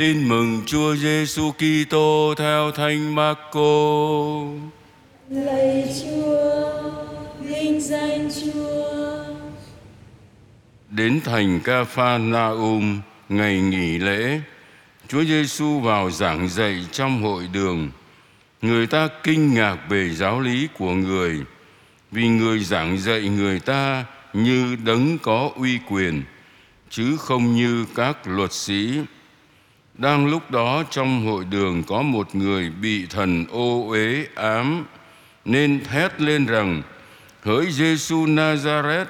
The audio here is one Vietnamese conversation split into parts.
Tin mừng Chúa Giêsu Kitô theo Thánh Marco. Lạy Chúa, vinh danh Chúa. Đến thành Ca-pha-na-um ngày nghỉ lễ, Chúa Giêsu vào giảng dạy trong hội đường. Người ta kinh ngạc về giáo lý của người, vì người giảng dạy người ta như đấng có uy quyền, chứ không như các luật sĩ. Đang lúc đó trong hội đường có một người bị thần ô uế ám, nên thét lên rằng, Hỡi Giêsu Nazareth,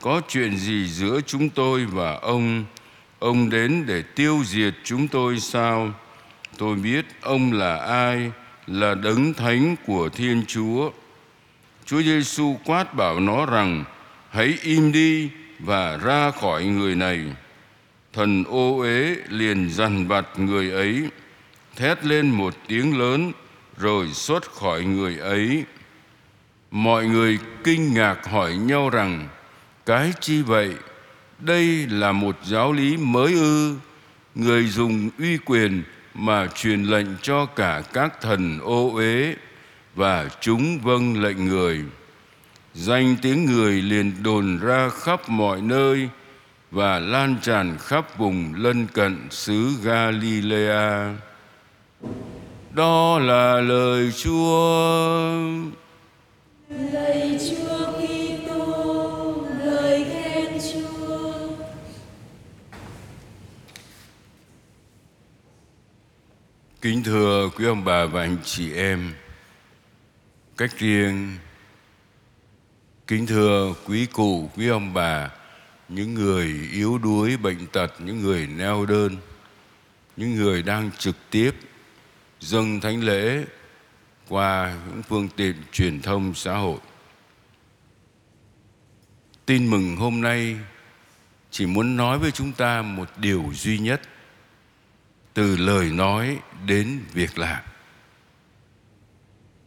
có chuyện gì giữa chúng tôi và ông? Ông đến để tiêu diệt chúng tôi sao? Tôi biết ông là ai, là đấng thánh của Thiên Chúa. Chúa Giêsu quát bảo nó rằng, hãy im đi và ra khỏi người này. Thần ô uế liền dằn vặt người ấy, thét lên một tiếng lớn rồi xuất khỏi người ấy. Mọi người kinh ngạc hỏi nhau rằng, cái chi vậy? Đây là một giáo lý mới ư? Người dùng uy quyền mà truyền lệnh cho cả các thần ô uế và chúng vâng lệnh người. Danh tiếng người liền đồn ra khắp mọi nơi và lan tràn khắp vùng lân cận xứ Galilea. Đó là lời Chúa. Lạy Chúa Kitô, lời khen Chúa. Kính thưa quý ông bà và anh chị em, cách riêng, kính thưa quý cụ, quý ông bà, những người yếu đuối, bệnh tật, những người neo đơn, những người đang trực tiếp dâng thánh lễ qua những phương tiện truyền thông xã hội. Tin mừng hôm nay chỉ muốn nói với chúng ta một điều duy nhất từ lời nói đến việc làm.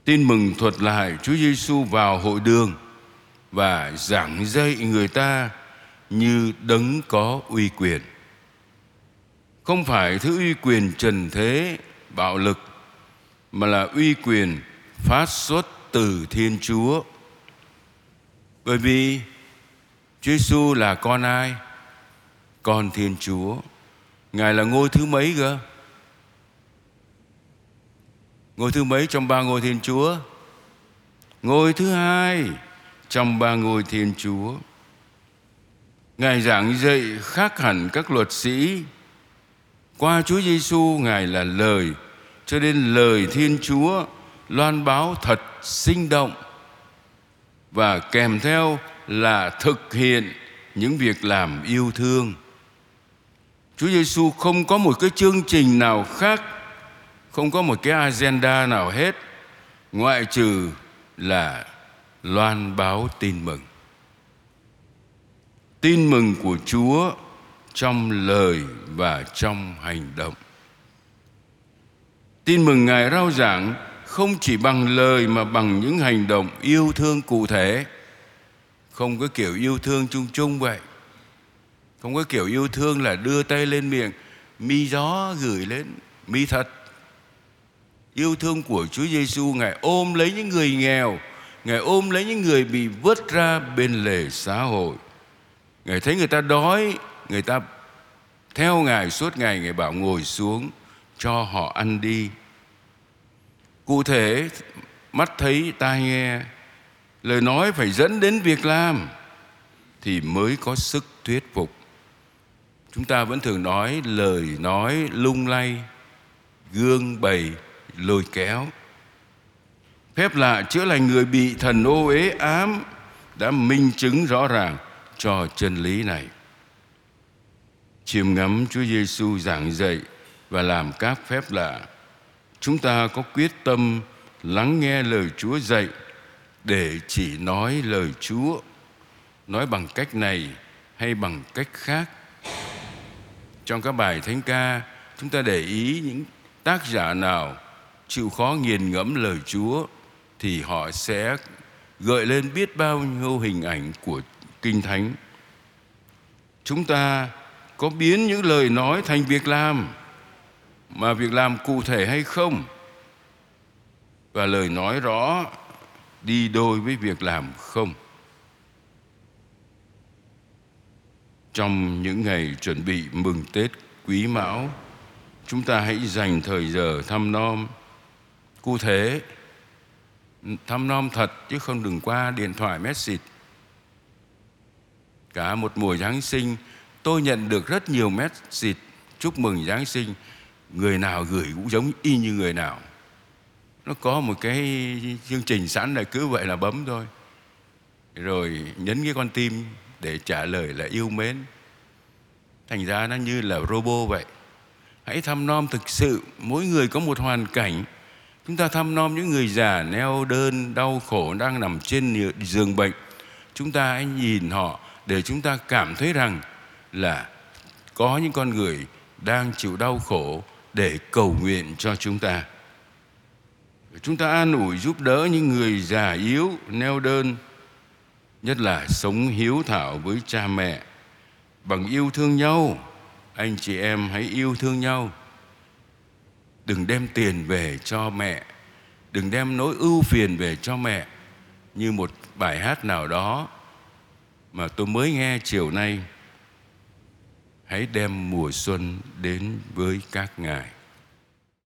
Tin mừng thuật lại Chúa Giêsu vào hội đường và giảng dạy người ta như đấng có uy quyền. Không phải thứ uy quyền trần thế, bạo lực mà là uy quyền phát xuất từ Thiên Chúa. Bởi vì Chúa Giêsu là con ai? Con Thiên Chúa. Ngài là ngôi thứ mấy cơ? Ngôi thứ mấy trong ba ngôi Thiên Chúa? Ngôi thứ hai trong ba ngôi Thiên Chúa. Ngài giảng dạy khác hẳn các luật sĩ. Qua Chúa Giêsu Ngài là lời, cho nên lời Thiên Chúa loan báo thật sinh động và kèm theo là thực hiện những việc làm yêu thương. Chúa Giêsu không có một cái chương trình nào khác, không có một cái agenda nào hết, ngoại trừ là loan báo tin mừng. Tin mừng của Chúa trong lời và trong hành động. Tin mừng Ngài rao giảng không chỉ bằng lời mà bằng những hành động yêu thương cụ thể. Không có kiểu yêu thương chung chung vậy. Không có kiểu yêu thương là đưa tay lên miệng, mi gió gửi lên, mi thật. Yêu thương của Chúa Giêsu Ngài ôm lấy những người nghèo, Ngài ôm lấy những người bị vứt ra bên lề xã hội. Ngài thấy người ta đói, người ta theo Ngài suốt ngày Ngài bảo ngồi xuống cho họ ăn đi. Cụ thể mắt thấy tai nghe, lời nói phải dẫn đến việc làm thì mới có sức thuyết phục. Chúng ta vẫn thường nói lời nói lung lay, gương bày, lôi kéo. Phép lạ chữa lành người bị thần ô uế ám đã minh chứng rõ ràng cho chân lý này. Chiêm ngắm Chúa Giêsu giảng dạy và làm các phép lạ, chúng ta có quyết tâm lắng nghe lời Chúa dạy để chỉ nói lời Chúa, nói bằng cách này hay bằng cách khác. Trong các bài thánh ca, chúng ta để ý những tác giả nào chịu khó nghiền ngẫm lời Chúa thì họ sẽ gợi lên biết bao nhiêu hình ảnh của kinh thánh. Chúng ta có biến những lời nói thành việc làm, mà việc làm cụ thể hay không? Và lời nói rõ đi đôi với việc làm không? Trong những ngày chuẩn bị mừng tết quý mão, chúng ta hãy dành thời giờ thăm nom. Cụ thể, thăm nom thật chứ không đừng qua điện thoại message cả một mùa giáng sinh, tôi nhận được rất nhiều message. Chúc mừng giáng sinh. Người nào gửi cũng giống y như người nào. Nó có một cái chương trình sẵn là cứ vậy là bấm thôi. Rồi nhấn cái con tim để trả lời là yêu mến. Thành ra nó như là robot vậy. Hãy thăm nom thực sự. Mỗi người có một hoàn cảnh. Chúng ta thăm nom những người già neo đơn, đau khổ, đang nằm trên giường bệnh. Chúng ta hãy nhìn họ để chúng ta cảm thấy rằng là có những con người đang chịu đau khổ để cầu nguyện cho chúng ta. Chúng ta an ủi giúp đỡ những người già yếu, neo đơn, nhất là sống hiếu thảo với cha mẹ. Bằng yêu thương nhau, anh chị em hãy yêu thương nhau. Đừng đem tiền về cho mẹ, đừng đem nỗi ưu phiền về cho mẹ. Như một bài hát nào đó mà tôi mới nghe chiều nay. Hãy đem mùa xuân đến với các ngài.